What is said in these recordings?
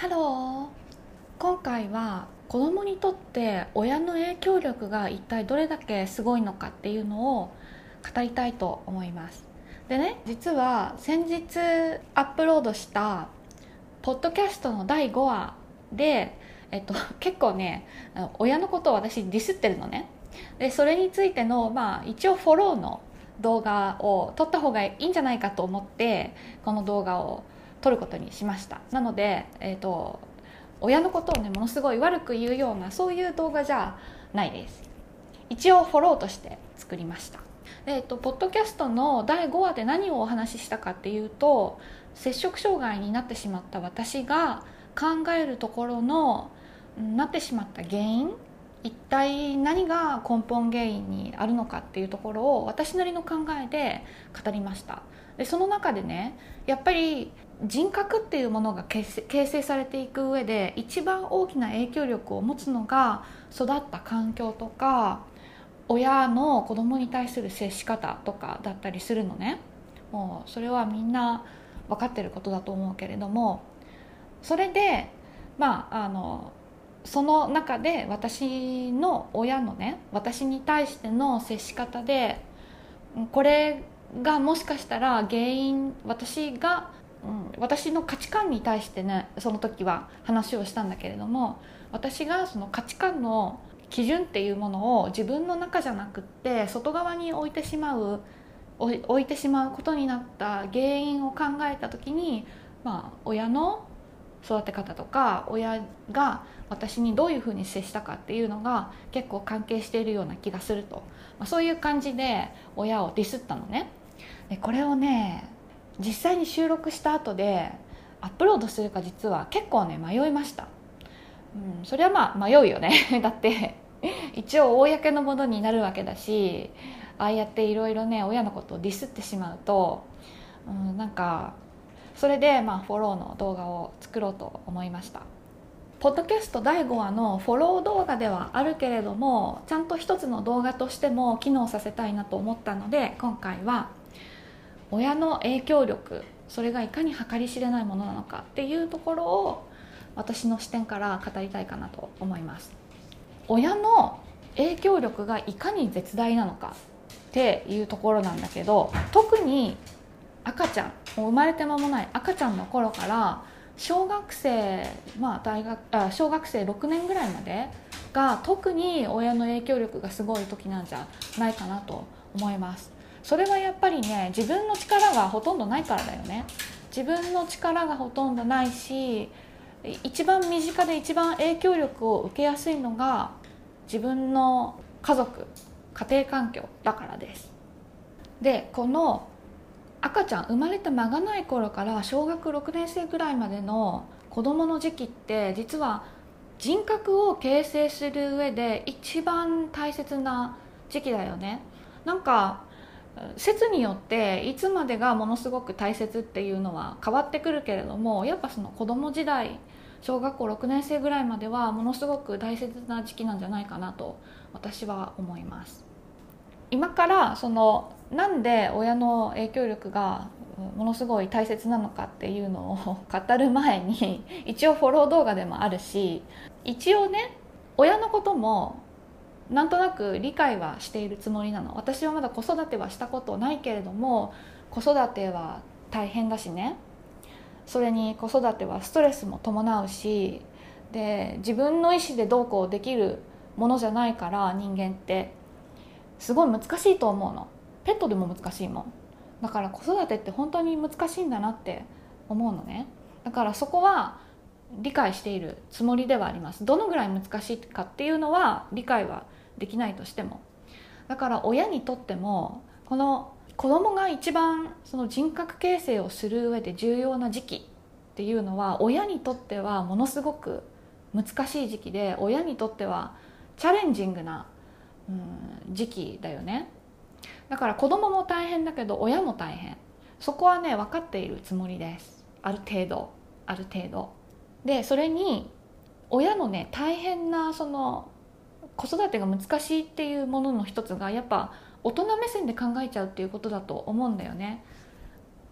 ハロー今回は子供にとって親の影響力が一体どれだけすごいのかっていうのを語りたいと思います。でね実は先日アップロードしたポッドキャストの第5話で、えっと、結構ね親のことを私ディスってるのね。でそれについての、まあ、一応フォローの動画を撮った方がいいんじゃないかと思ってこの動画を撮ることにしました。なので、えーと、親のことをねものすごい悪く言うようなそういう動画じゃないです。一応フォローとして作りました。えーと、ポッドキャストの第5話で何をお話ししたかっていうと摂食障害になってしまった私が考えるところのなってしまった原因一体何が根本原因にあるのかっていうところを私なりの考えで語りました。でその中でねやっぱり人格っていうものが形成されていく上で一番大きな影響力を持つのが育った環境とか親の子供に対する接し方とかだったりするのね。もうそれはみんな分かってることだと思うけれども。それでまああのその中で私の親のね私に対しての接し方でこれがもしかしたら原因私が、うん、私の価値観に対してねその時は話をしたんだけれども私がその価値観の基準っていうものを自分の中じゃなくって外側に置いてしまう置いてしまうことになった原因を考えた時に、まあ、親の育て方とか親が私にどういうふうに接したかっていうのが結構関係しているような気がすると、まあ、そういう感じで親をディスったのね。でこれをね実際に収録した後でアップロードするか実は結構ね迷いました、うん、それはまあ迷うよね。だって一応公のものになるわけだしああやっていろいろね親のことをディスってしまうと、うん、なんかそれでまあフォローの動画を作ろうと思いました。ポッドキャスト第5話のフォロー動画ではあるけれどもちゃんと一つの動画としても機能させたいなと思ったので今回は親の影響力それがいかに計り知れないものなのかっていうところを私の視点から語りたいかなと思います。親の影響力がいかに絶大なのかっていうところなんだけど特に赤ちゃんもう生まれて間もない赤ちゃんの頃から小学生まあ大学あ小学生6年ぐらいまでが特に親の影響力がすごい時なんじゃないかなと思います。それはやっぱりね自分の力がほとんどないからだよね。自分の力がほとんどないし一番身近で一番影響力を受けやすいのが自分の家族家庭環境だからです。でこの赤ちゃん生まれた間がない頃から小学6年生ぐらいまでの子どもの時期って実は人格を形成する上で一番大切な時期だよね。なんか説によっていつまでがものすごく大切っていうのは変わってくるけれどもやっぱその子供時代小学校6年生ぐらいまではものすごく大切な時期なんじゃないかなと私は思います。今からそのなんで親の影響力がものすごい大切なのかっていうのを語る前に 一応フォロー動画でもあるし一応ね親のこともなんとなく理解はしているつもりなの。私はまだ子育てはしたことないけれども子育ては大変だしね。それに子育てはストレスも伴うしで自分の意思でどうこうできるものじゃないから人間って。すごい難しいと思うの。ペットでも難しいもん。だから子育てって本当に難しいんだなって思うのね。だからそこは理解しているつもりではあります。どのぐらい難しいかっていうのは理解はできないとしても。だから親にとってもこの子供が一番その人格形成をする上で重要な時期っていうのは親にとってはものすごく難しい時期で親にとってはチャレンジングな、時期だよね。だから子供も大変だけど親も大変。そこはね分かっているつもりです。ある程度。ある程度。でそれに親のね大変なその子育てが難しいっていうものの一つがやっぱ大人目線で考えちゃうっていうことだと思うんだよね。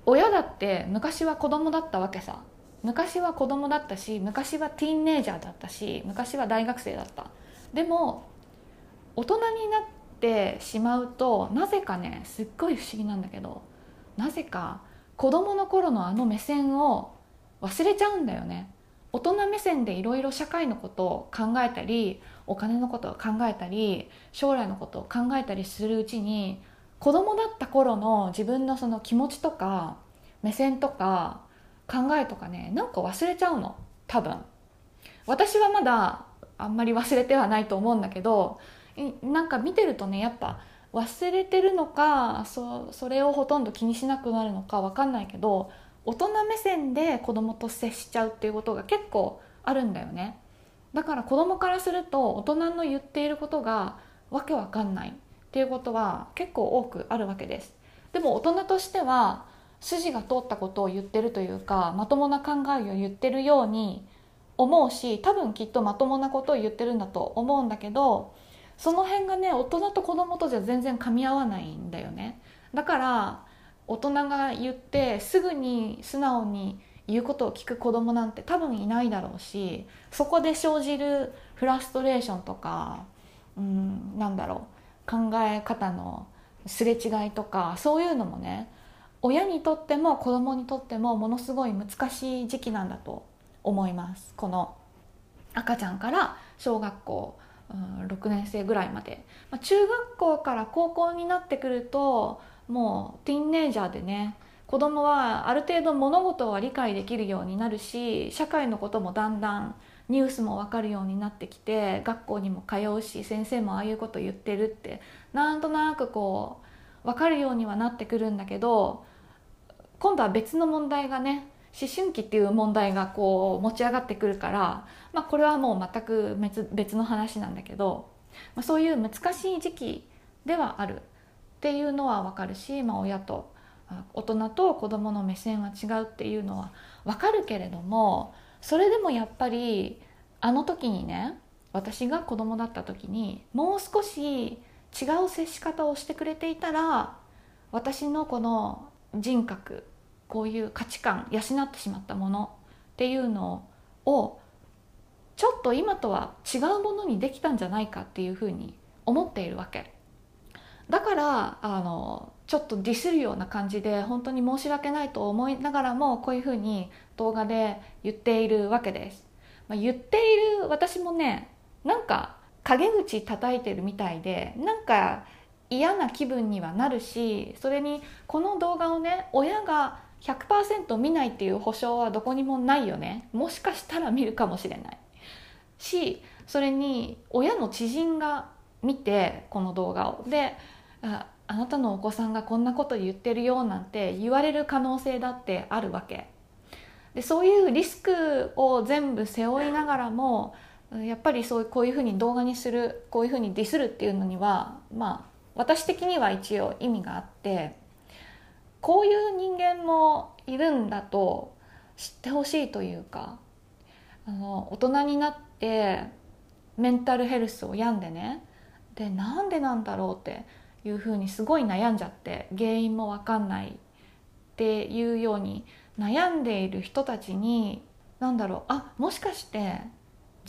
親だって昔は子供だったわけさ。昔は子供だったし昔はティーンネイジャーだったし昔は大学生だった。でも大人になってしまうとなぜかねすっごい不思議なんだけどなぜか子供の頃のあの目線を忘れちゃうんだよね。大人目線でいろいろ社会のことを考えたりお金のことを考えたり将来のことを考えたりするうちに子供だった頃の自分のその気持ちとか目線とか考えとかねなんか忘れちゃうの多分。私はまだあんまり忘れてはないと思うんだけどなんか見てるとねやっぱ忘れてるのかそそれをほとんど気にしなくなるのか分かんないけど大人目線で子供と接しちゃうっていうことが結構あるんだよね。だから子供からすると大人の言っていることがわけわかんない。っていうことは結構多くあるわけです。でも大人としては筋が通ったことを言ってるというかまともな考えを言ってるように思うし多分きっとまともなことを言ってるんだと思うんだけどその辺がね大人と子供とじゃ全然噛み合わないんだよね。だから大人が言ってすぐに素直に言うことを聞く子供なんて多分いないだろうしそこで生じるフラストレーションとかうんなんだろう考え方のすれ違いとかそういうのもね親にとっても子供にとってもものすごい難しい時期なんだと思います。この赤ちゃんから小学校、6年生ぐらいまで、まあ、中学校から高校になってくるともうティーンネイジャーでね子供はある程度物事は理解できるようになるし社会のこともだんだんニュースも分かるようになってきて学校にも通うし先生もああいうこと言ってるってなんとなくこう分かるようにはなってくるんだけど今度は別の問題がね思春期っていう問題がこう持ち上がってくるから、まあ、これはもう全く別別の話なんだけど、まあ、そういう難しい時期ではある。っていうのは分かるし、まあ、親と大人と子どもの目線は違うっていうのは分かるけれどもそれでもやっぱりあの時にね私が子供だった時にもう少し違う接し方をしてくれていたら私のこの人格こういう価値観養ってしまったものっていうのをちょっと今とは違うものにできたんじゃないかっていうふうに思っているわけ。だからあのちょっとディスるような感じで本当に申し訳ないと思いながらもこういうふうに動画で言っているわけです、まあ、言っている私もねなんか陰口叩いてるみたいでなんか嫌な気分にはなるしそれにこの動画をね親が100%見ないっていう保証はどこにもないよね。もしかしたら見るかもしれない。しそれに親の知人が見てこの動画を。でああなたのお子さんがこんなこと言ってるよなんて言われる可能性だってあるわけ。でそういうリスクを全部背負いながらもやっぱりそうこういうふうに動画にするこういうふうにディスるっていうのにはまあ私的には一応意味があってこういう人間もいるんだと知ってほしいというかあの大人になってメンタルヘルスを病んでねでなんでなんだろうっていうふうにすごい悩んじゃって原因も分かんないっていうように悩んでいる人たちに何だろうあもしかして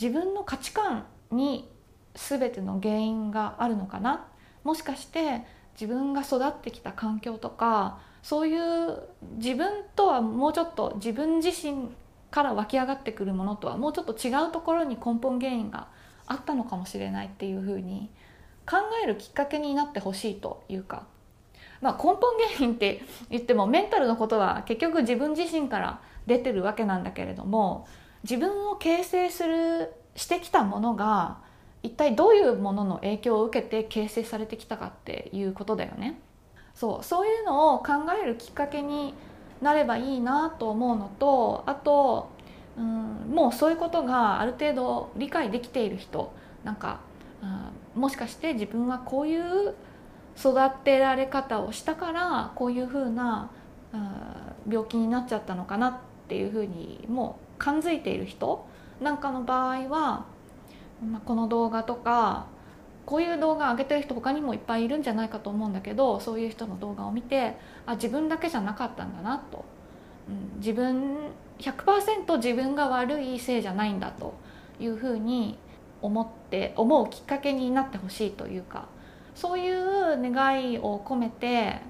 自分の価値観に全ての原因があるのかな？もしかして自分が育ってきた環境とかそういう自分とはもうちょっと自分自身から湧き上がってくるものとはもうちょっと違うところに根本原因があったのかもしれないっていうふうに考えるきっかけになってほしいというか、まあ、根本原因って言ってもメンタルのことは結局自分自身から出てるわけなんだけれども自分を形成するしてきたものが一体どういうものの影響を受けて形成されてきたかっていうことだよね。そうそういうのを考えるきっかけになればいいなと思うのとあと、うん、もうそういうことがある程度理解できている人なんか、うん、もしかして自分はこういう育てられ方をしたからこういうふうな、うん、病気になっちゃったのかなっていうふうにもう感づいている人なんかの場合はまあ、この動画とかこういう動画上げてる人他にもいっぱいいるんじゃないかと思うんだけどそういう人の動画を見てあ自分だけじゃなかったんだなと、うん、自分100%自分が悪いせいじゃないんだというふうに思って思うきっかけになってほしいというかそういう願いを込めて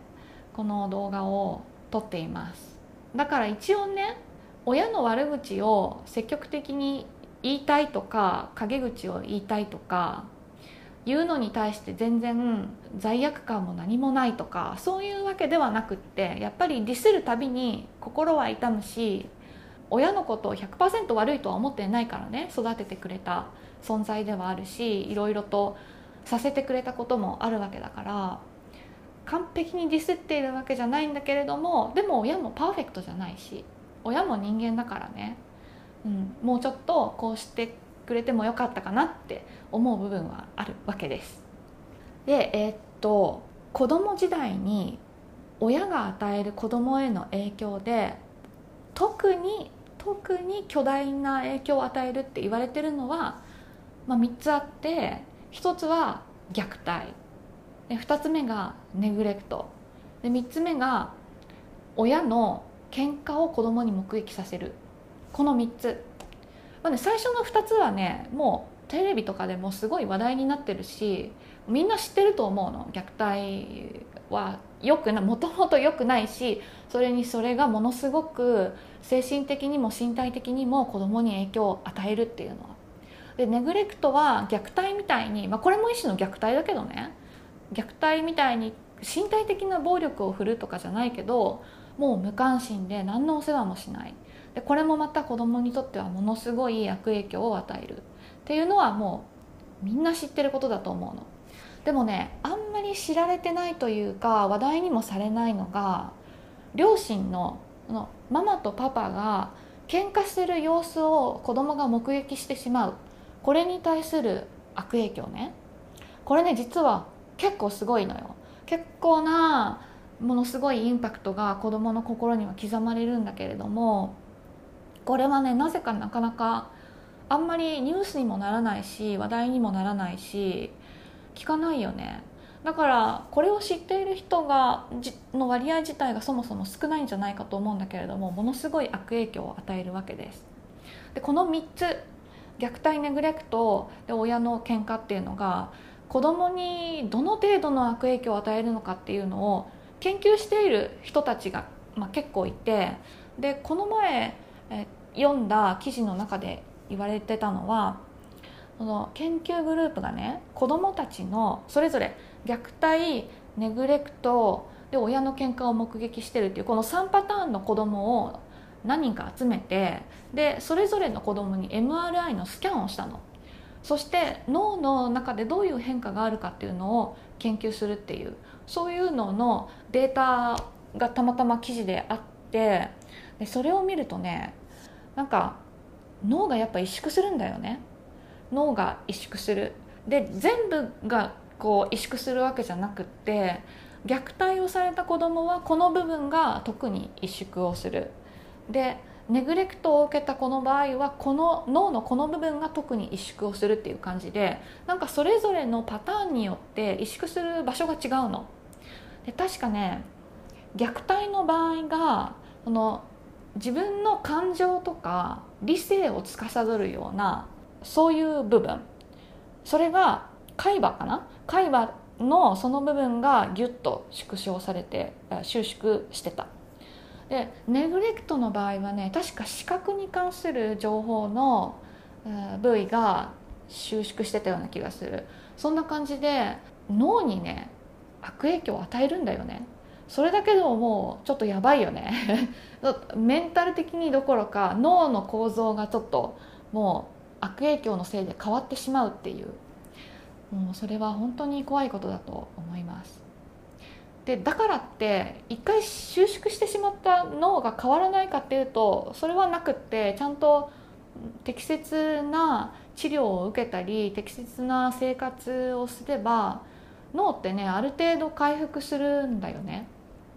この動画を撮っています。だから一応ね親の悪口を積極的に言いたいとか陰口を言いたいとか言うのに対して全然罪悪感も何もないとかそういうわけではなくってやっぱりディスるたびに心は痛むし親のことを100%悪いとは思ってないからね育ててくれた存在ではあるしいろいろとさせてくれたこともあるわけだから完璧にディスっているわけじゃないんだけれどもでも親もパーフェクトじゃないし親も人間だからね、うん、もうちょっとこうしてくれてもよかったかなって思う部分はあるわけです。でえー、っと子供時代に親が与える子供への影響で特に特に巨大な影響を与えるって言われてるのは、まあ、3つあって1つは虐待。で2つ目がネグレクト。で3つ目が親の喧嘩を子供に目撃させる。この3つ、まあね、最初の2つはねもうテレビとかでもすごい話題になってるしみんな知ってると思うの。虐待はよくなもともと良くないしそれにそれがものすごく精神的にも身体的にも子供に影響を与えるっていうの。はでネグレクトは虐待みたいに、まあ、これも一種の虐待だけどね。虐待みたいに身体的な暴力を振るとかじゃないけどもう無関心で何のお世話もしない。でこれもまた子供にとってはものすごい悪影響を与える。っていうのはもうみんな知ってることだと思うの。でもねあんまり知られてないというか話題にもされないのが両親ののママとパパが喧嘩してる様子を子供が目撃してしまう。これに対する悪影響ね。これね実は結構すごいのよ。結構なものすごいインパクトが子供の心には刻まれるんだけれどもこれはねなぜかなかなかあんまりニュースにもならないし話題にもならないし聞かないよね。だからこれを知っている人がの割合自体がそもそも少ないんじゃないかと思うんだけれどもものすごい悪影響を与えるわけです。でこの3つ虐待ネグレクトで親の喧嘩っていうのが子供にどの程度の悪影響を与えるのかっていうのを研究している人たちが、まあ、結構いてでこの前え読んだ記事の中で言われてたのはその研究グループがね子どもたちのそれぞれ虐待ネグレクトで親の喧嘩を目撃してるっていうこの3パターンの子どもを何人か集めてでそれぞれの子どもに MRI のスキャンをしたの。そして脳の中でどういう変化があるかっていうのを研究するっていうそういうののデータがたまたま記事であってでそれを見るとねなんか脳がやっぱ萎縮するんだよね。脳が萎縮する。で全部がこう萎縮するわけじゃなくって虐待をされた子供はこの部分が特に萎縮をする。でネグレクトを受けた子の場合はこの脳のこの部分が特に萎縮をするっていう感じでなんかそれぞれのパターンによって萎縮する場所が違うの。で確かね虐待の場合がその自分の感情とか理性を司るようなそういう部分。それが海馬かな？海馬のその部分がギュッと縮小されて収縮してた。でネグレクトの場合はね確か視覚に関する情報の部位が収縮してたような気がする。そんな感じで脳にね悪影響を与えるんだよね。それだけでももうちょっとやばいよね。メンタル的にどころか脳の構造がちょっともう悪影響のせいで変わってしまうっていう。もうそれは本当に怖いことだと思います。でだからって一回収縮してしまった脳が変わらないかっていうとそれはなくってちゃんと適切な治療を受けたり適切な生活をすれば脳ってねある程度回復するんだよね。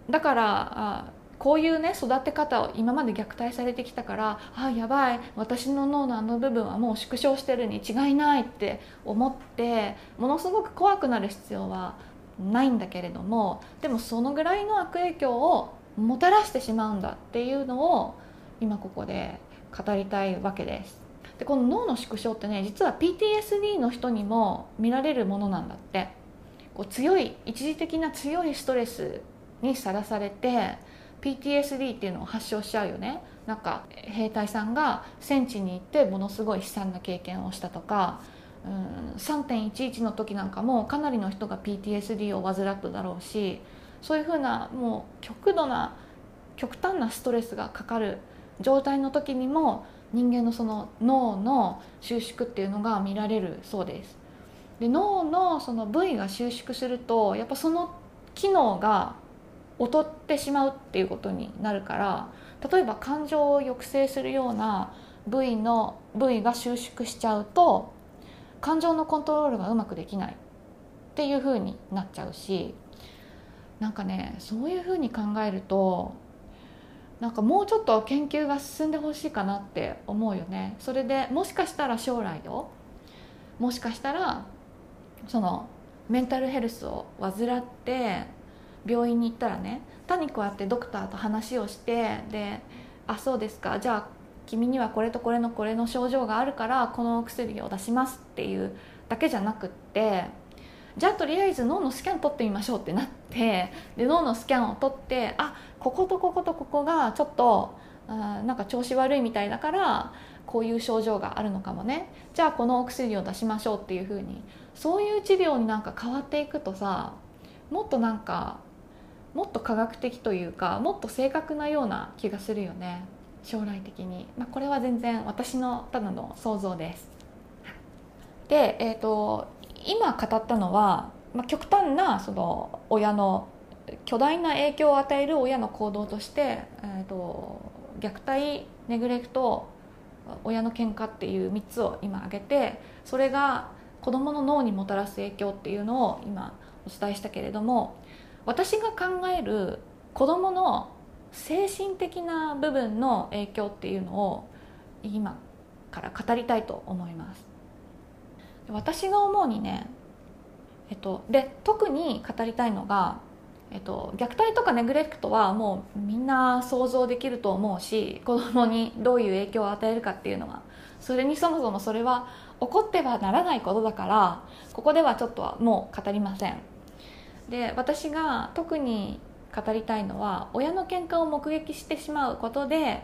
だからあこういうね育て方を今まで虐待されてきたからあやばい私の脳のあの部分はもう縮小してるに違いないって思ってものすごく怖くなる必要はないんだけれどもでもそのぐらいの悪影響をもたらしてしまうんだっていうのを今ここで語りたいわけです。でこの脳の縮小ってね実は PTSD の人にも見られるものなんだって。こう強い一時的な強いストレスにさらされて PTSD っていうのを発症しちゃうよね。なんか兵隊さんが戦地に行ってものすごい悲惨な経験をしたとかうん3.11の時なんかもかなりの人が PTSD を患っただろうしそういうふうなもう極度な極端なストレスがかかる状態の時にも人間のその脳の収縮っていうのが見られるそうです。で脳のその部位が収縮するとやっぱその機能が劣ってしまうっていうことになるから例えば感情を抑制するような部位の部位が収縮しちゃうと感情のコントロールがうまくできないっていうふうになっちゃうしなんかねそういうふうに考えるとなんかもうちょっと研究が進んでほしいかなって思うよね。それでもしかしたら将来よもしかしたらそのメンタルヘルスを患って病院に行ったらね単にこうやってドクターと話をしてで「あそうですかじゃあ君にはこれとこれのこれの症状があるからこのお薬を出します」っていうだけじゃなくってじゃあとりあえず脳のスキャン取ってみましょうってなってで脳のスキャンを取ってあこことこことここがちょっとあなんか調子悪いみたいだからこういう症状があるのかもね。じゃあこのお薬を出しましょうっていうふうにそういう治療になんか変わっていくとさもっとなんかもっと科学的というかもっと正確なような気がするよね。将来的に、まあ、これは全然私のただの想像です。で、えーと、今語ったのは、まあ、極端なその親の巨大な影響を与える親の行動として、えーと、と虐待ネグレクト親の喧嘩っていう3つを今挙げてそれが子どもの脳にもたらす影響っていうのを今お伝えしたけれども私が考える子どもの精神的な部分の影響っていうのを今から語りたいと思います。私が思うにね、えっと、で特に語りたいのが、えっと、虐待とかネグレクトはもうみんな想像できると思うし子供にどういう影響を与えるかっていうのはそれにそもそもそれは起こってはならないことだからここではちょっとはもう語りません。で私が特に語りたいのは親の喧嘩を目撃してしまうことで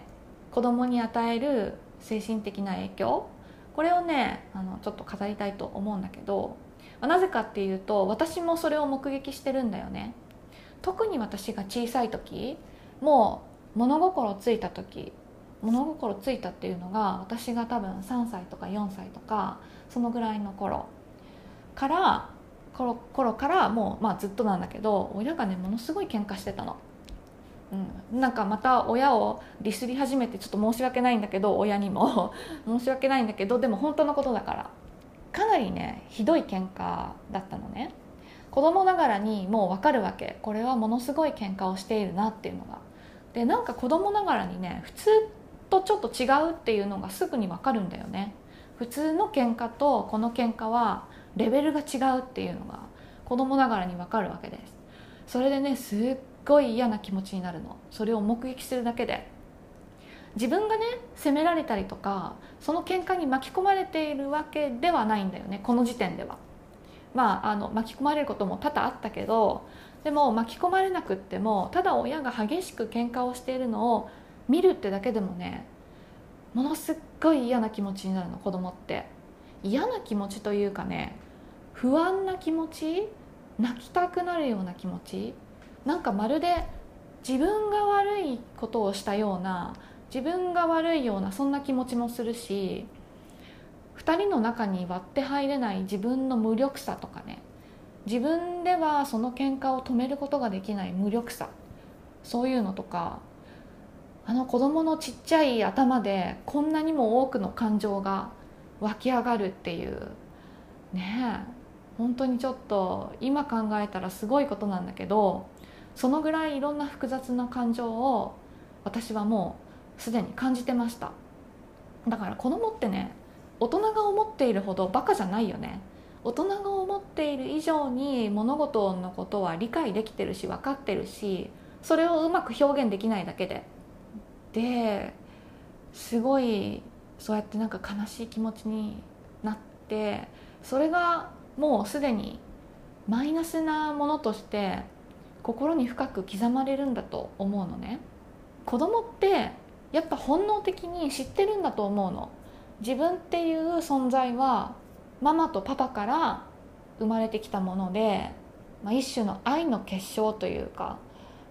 子供に与える精神的な影響。これをねあのちょっと語りたいと思うんだけどなぜかっていうと私もそれを目撃してるんだよね。特に私が小さい時もう物心ついた時物心ついたっていうのが私が多分3歳とか4歳とかそのぐらいの頃から頃頃からもう、まあ、ずっとなんだけど親がねものすごい喧嘩してたの。うん、なんかまた親をディスり始めてちょっと申し訳ないんだけど親にも。申し訳ないんだけどでも本当のことだから。かなりねひどい喧嘩だったのね。子供ながらにもう分かるわけ。これはものすごい喧嘩をしているなっていうのが。でなんか子供ながらにね普通とちょっと違うっていうのがすぐに分かるんだよね。普通の喧嘩とこの喧嘩はレベルが違うっていうのが子供ながらに分かるわけです。それでねすっごい嫌な気持ちになるの。それを目撃するだけで。自分がね責められたりとかその喧嘩に巻き込まれているわけではないんだよね。この時点では。まああの巻き込まれることも多々あったけどでも巻き込まれなくってもただ親が激しく喧嘩をしているのを見るってだけでもねものすっごい嫌な気持ちになるの子供って。嫌な気持ちというかね不安な気持ち泣きたくなるような気持ちなんかまるで自分が悪いことをしたような自分が悪いようなそんな気持ちもするし2人の中に割って入れない自分の無力さとかね自分ではその喧嘩を止めることができない無力さそういうのとかあの子供のちっちゃい頭でこんなにも多くの感情が湧き上がるっていう。ね本当にちょっと今考えたらすごいことなんだけどそのぐらいいろんな複雑な感情を私はもうすでに感じてました。だから子供ってね大人が思っているほどバカじゃないよね。大人が思っている以上に物事のことは理解できてるし分かってるしそれをうまく表現できないだけで。ですごいそうやってなんか悲しい気持ちになってそれがもうすでにマイナスなものとして心に深く刻まれるんだと思うのね。子供ってやっぱ本能的に知ってるんだと思うの。自分っていう存在はママとパパから生まれてきたもので、まあ、一種の愛の結晶というか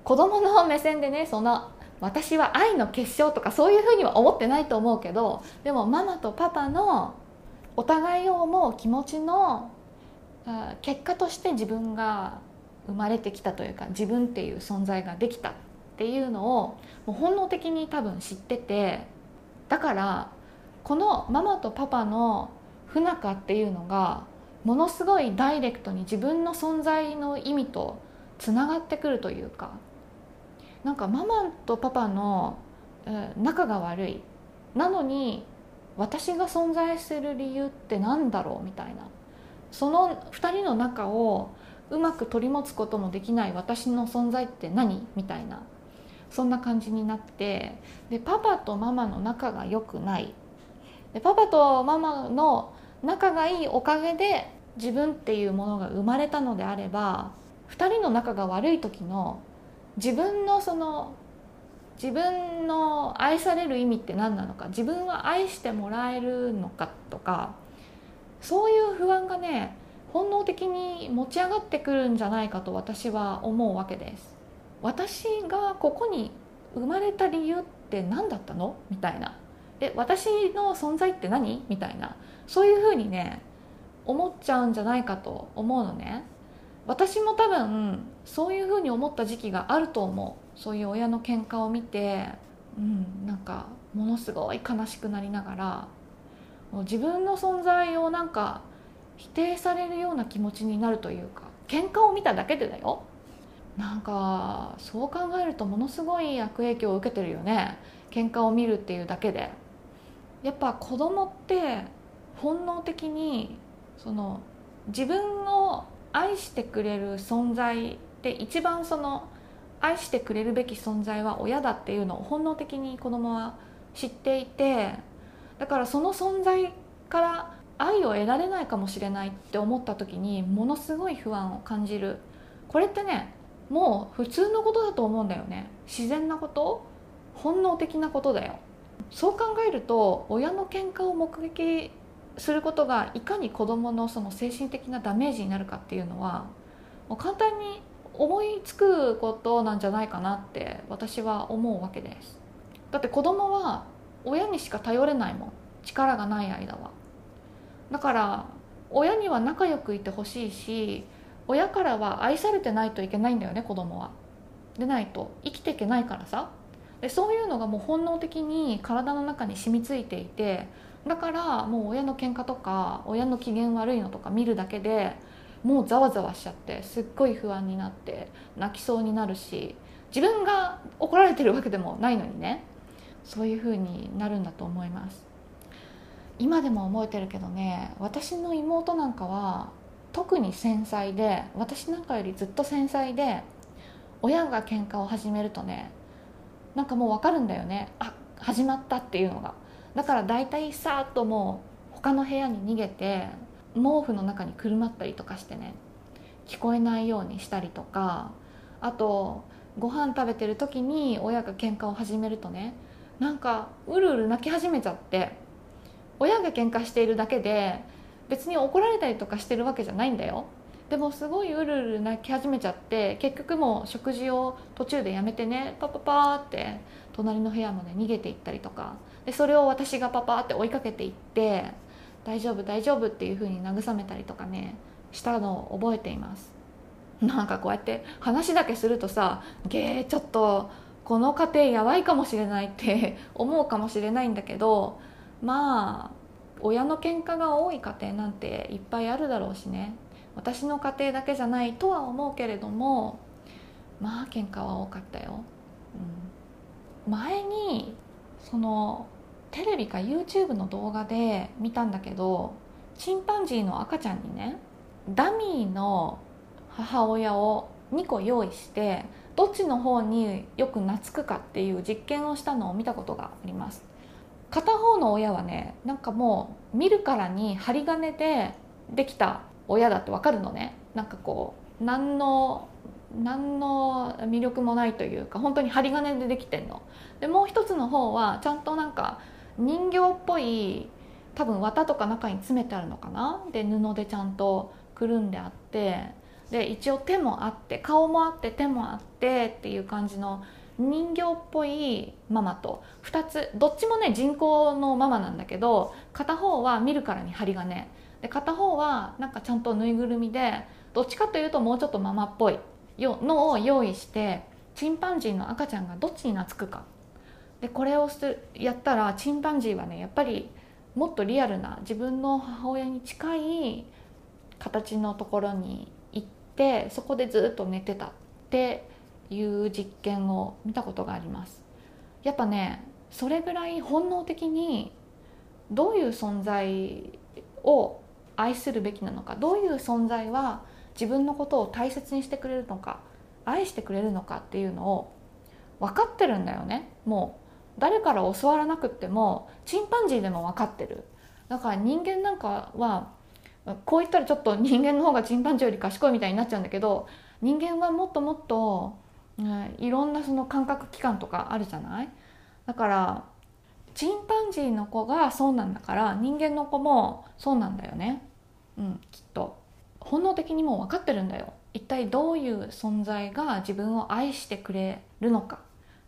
子供の目線でねその私は愛の結晶とかそういうふうには思ってないと思うけどでもママとパパのお互いを思う気持ちの結果として自分が生まれてきたというか自分っていう存在ができたっていうのをもう本能的に多分知っててだからこのママとパパの不仲っていうのがものすごいダイレクトに自分の存在の意味とつながってくるというかなんかママとパパの、仲が悪い。なのに私が存在する理由って何だろうみたいな。その2人の仲をうまく取り持つこともできない。私の存在って何？みたいな。そんな感じになって。でパパとママの仲が良くない。でパパとママの仲がいいおかげで自分っていうものが生まれたのであれば2人の仲が悪い時の自分のその自分の愛される意味って何なのか自分は愛してもらえるのかとかそういう不安がね本能的に持ち上がってくるんじゃないかと私は思うわけです。私がここに生まれた理由って何だったの？みたいな。え私の存在って何？みたいな。そういうふうにね思っちゃうんじゃないかと思うのね。私も多分そういうふうに思った時期があると思う。そういう親の喧嘩を見てうんなんかものすごい悲しくなりながら自分の存在をなんか否定されるような気持ちになるというか喧嘩を見ただけでだよ。なんかそう考えるとものすごい悪影響を受けてるよね。喧嘩を見るっていうだけで。やっぱ子供って本能的にその自分を愛してくれる存在で一番その愛してくれるべき存在は親だっていうのを本能的に子供は知っていてだからその存在から愛を得られないかもしれないって思った時にものすごい不安を感じる。これってねもう普通のことだと思うんだよね。自然なこと本能的なことだよ。そう考えると親の喧嘩を目撃することがいかに子どものその精神的なダメージになるかっていうのはもう簡単に思いつくことなんじゃないかなって私は思うわけです。だって子供は親にしか頼れないもん。力がない間は。だから親には仲良くいてほしいし親からは愛されてないといけないんだよね子供は。でないと生きていけないからさ。でそういうのがもう本能的に体の中に染みついていてだからもう親の喧嘩とか親の機嫌悪いのとか見るだけでもうざわざわしちゃってすっごい不安になって泣きそうになるし自分が怒られてるわけでもないのにね。そういう風になるんだと思います。今でも覚えてるけどね私の妹なんかは特に繊細で私なんかよりずっと繊細で親が喧嘩を始めるとねなんかもう分かるんだよね。あ始まったっていうのが。だから大体さーっともう他の部屋に逃げて毛布の中にくるまったりとかしてね聞こえないようにしたりとかあとご飯食べてる時に親が喧嘩を始めるとねなんかうるうる泣き始めちゃって親が喧嘩しているだけで別に怒られたりとかしてるわけじゃないんだよ。でもすごいうるうる泣き始めちゃって結局もう食事を途中でやめてねパパパーって隣の部屋まで逃げていったりとかでそれを私がパパーって追いかけていって大丈夫大丈夫っていう風に慰めたりとかねしたのを覚えています。なんかこうやって話だけするとさゲーちょっとこの家庭やばいかもしれないって 思うかもしれないんだけどまあ親の喧嘩が多い家庭なんていっぱいあるだろうしね。私の家庭だけじゃないとは思うけれどもまあ喧嘩は多かったよ、うん、前にそのテレビか YouTube の動画で見たんだけどチンパンジーの赤ちゃんにねダミーの母親を2個用意してどっちの方によく懐くかっていう実験をしたのを見たことがあります。片方の親はねなんかもう見るからに針金でできた親だってわかるのね。なんかこう何の何の魅力もないというか本当に針金でできてんの。でもう一つの方はちゃんとなんか人形っぽい多分綿とか中に詰めてあるのかな？で布でちゃんとくるんであってで一応手もあって顔もあって手もあってっていう感じの人形っぽいママと2つどっちもね人工のママなんだけど片方は見るからに針金。で片方はなんかちゃんとぬいぐるみでどっちかというともうちょっとママっぽいのを用意してチンパンジーの赤ちゃんがどっちに懐くか。でこれをすやったらチンパンジーはねやっぱりもっとリアルな自分の母親に近い形のところに行ってそこでずっと寝てたっていう実験を見たことがあります。やっぱねそれぐらい本能的にどういう存在を愛するべきなのかどういう存在は自分のことを大切にしてくれるのか愛してくれるのかっていうのを分かってるんだよねもう。誰から教わらなくてもチンパンジーでも分かってる。だから人間なんかはこう言ったらちょっと人間の方がチンパンジーより賢いみたいになっちゃうんだけど人間はもっともっと、うん、いろんなその感覚器官とかあるじゃない？だからチンパンジーの子がそうなんだから人間の子もそうなんだよね。うんきっと。本能的にも分かってるんだよ。一体どういう存在が自分を愛してくれるのか。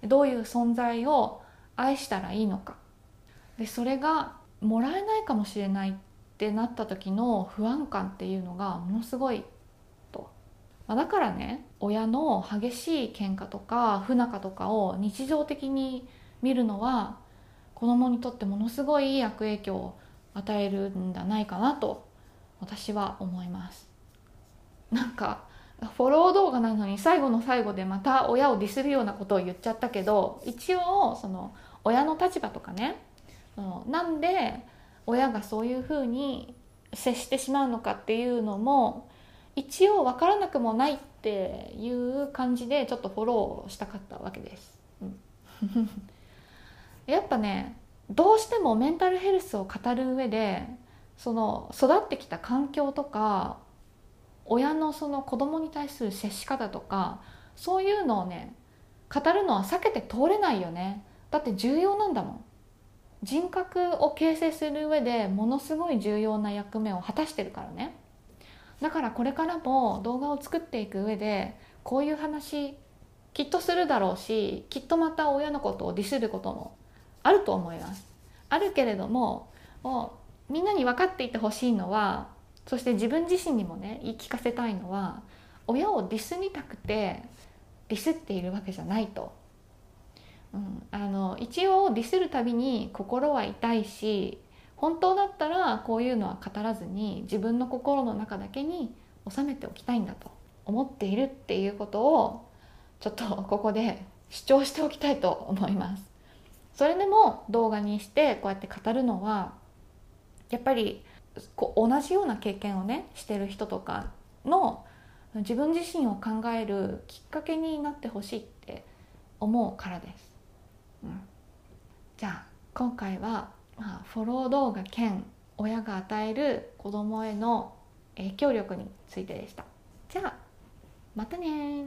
どういう存在を愛したらいいのか。でそれがもらえないかもしれないってなった時の不安感っていうのがものすごいと、まあ、だからね親の激しい喧嘩とか不仲とかを日常的に見るのは子供にとってものすごい悪影響を与えるんじゃないかなと私は思います。なんかフォロー動画なのに最後の最後でまた親をディスるようなことを言っちゃったけど一応その親の立場とかね。なんで親がそういうふうに接してしまうのかっていうのも一応分からなくもないっていう感じでちょっとフォローしたかったわけです。やっぱねどうしてもメンタルヘルスを語る上でその育ってきた環境とか親のその子供に対する接し方とかそういうのをね語るのは避けて通れないよね。だって重要なんだもん。人格を形成する上でものすごい重要な役目を果たしてるからね。だからこれからも動画を作っていく上でこういう話きっとするだろうしきっとまた親のことをディスることもあると思います。あるけれどももうみんなに分かっていてほしいのはそして自分自身にもね言い聞かせたいのは親をディスりたくてディスっているわけじゃないと。うん、あの一応ディスるたびに心は痛いし本当だったらこういうのは語らずに自分の心の中だけに収めておきたいんだと思っているっていうことをちょっとここで主張しておきたいと思います。それでも動画にしてこうやって語るのはやっぱりこう同じような経験をねしてる人とかの自分自身を考えるきっかけになってほしいって思うからです。うん、じゃあ今回は、まあ、フォロー動画兼親が与える子供への影響力についてでした。じゃあまたね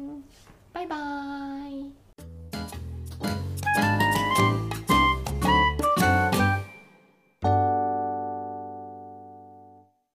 バイバーイ。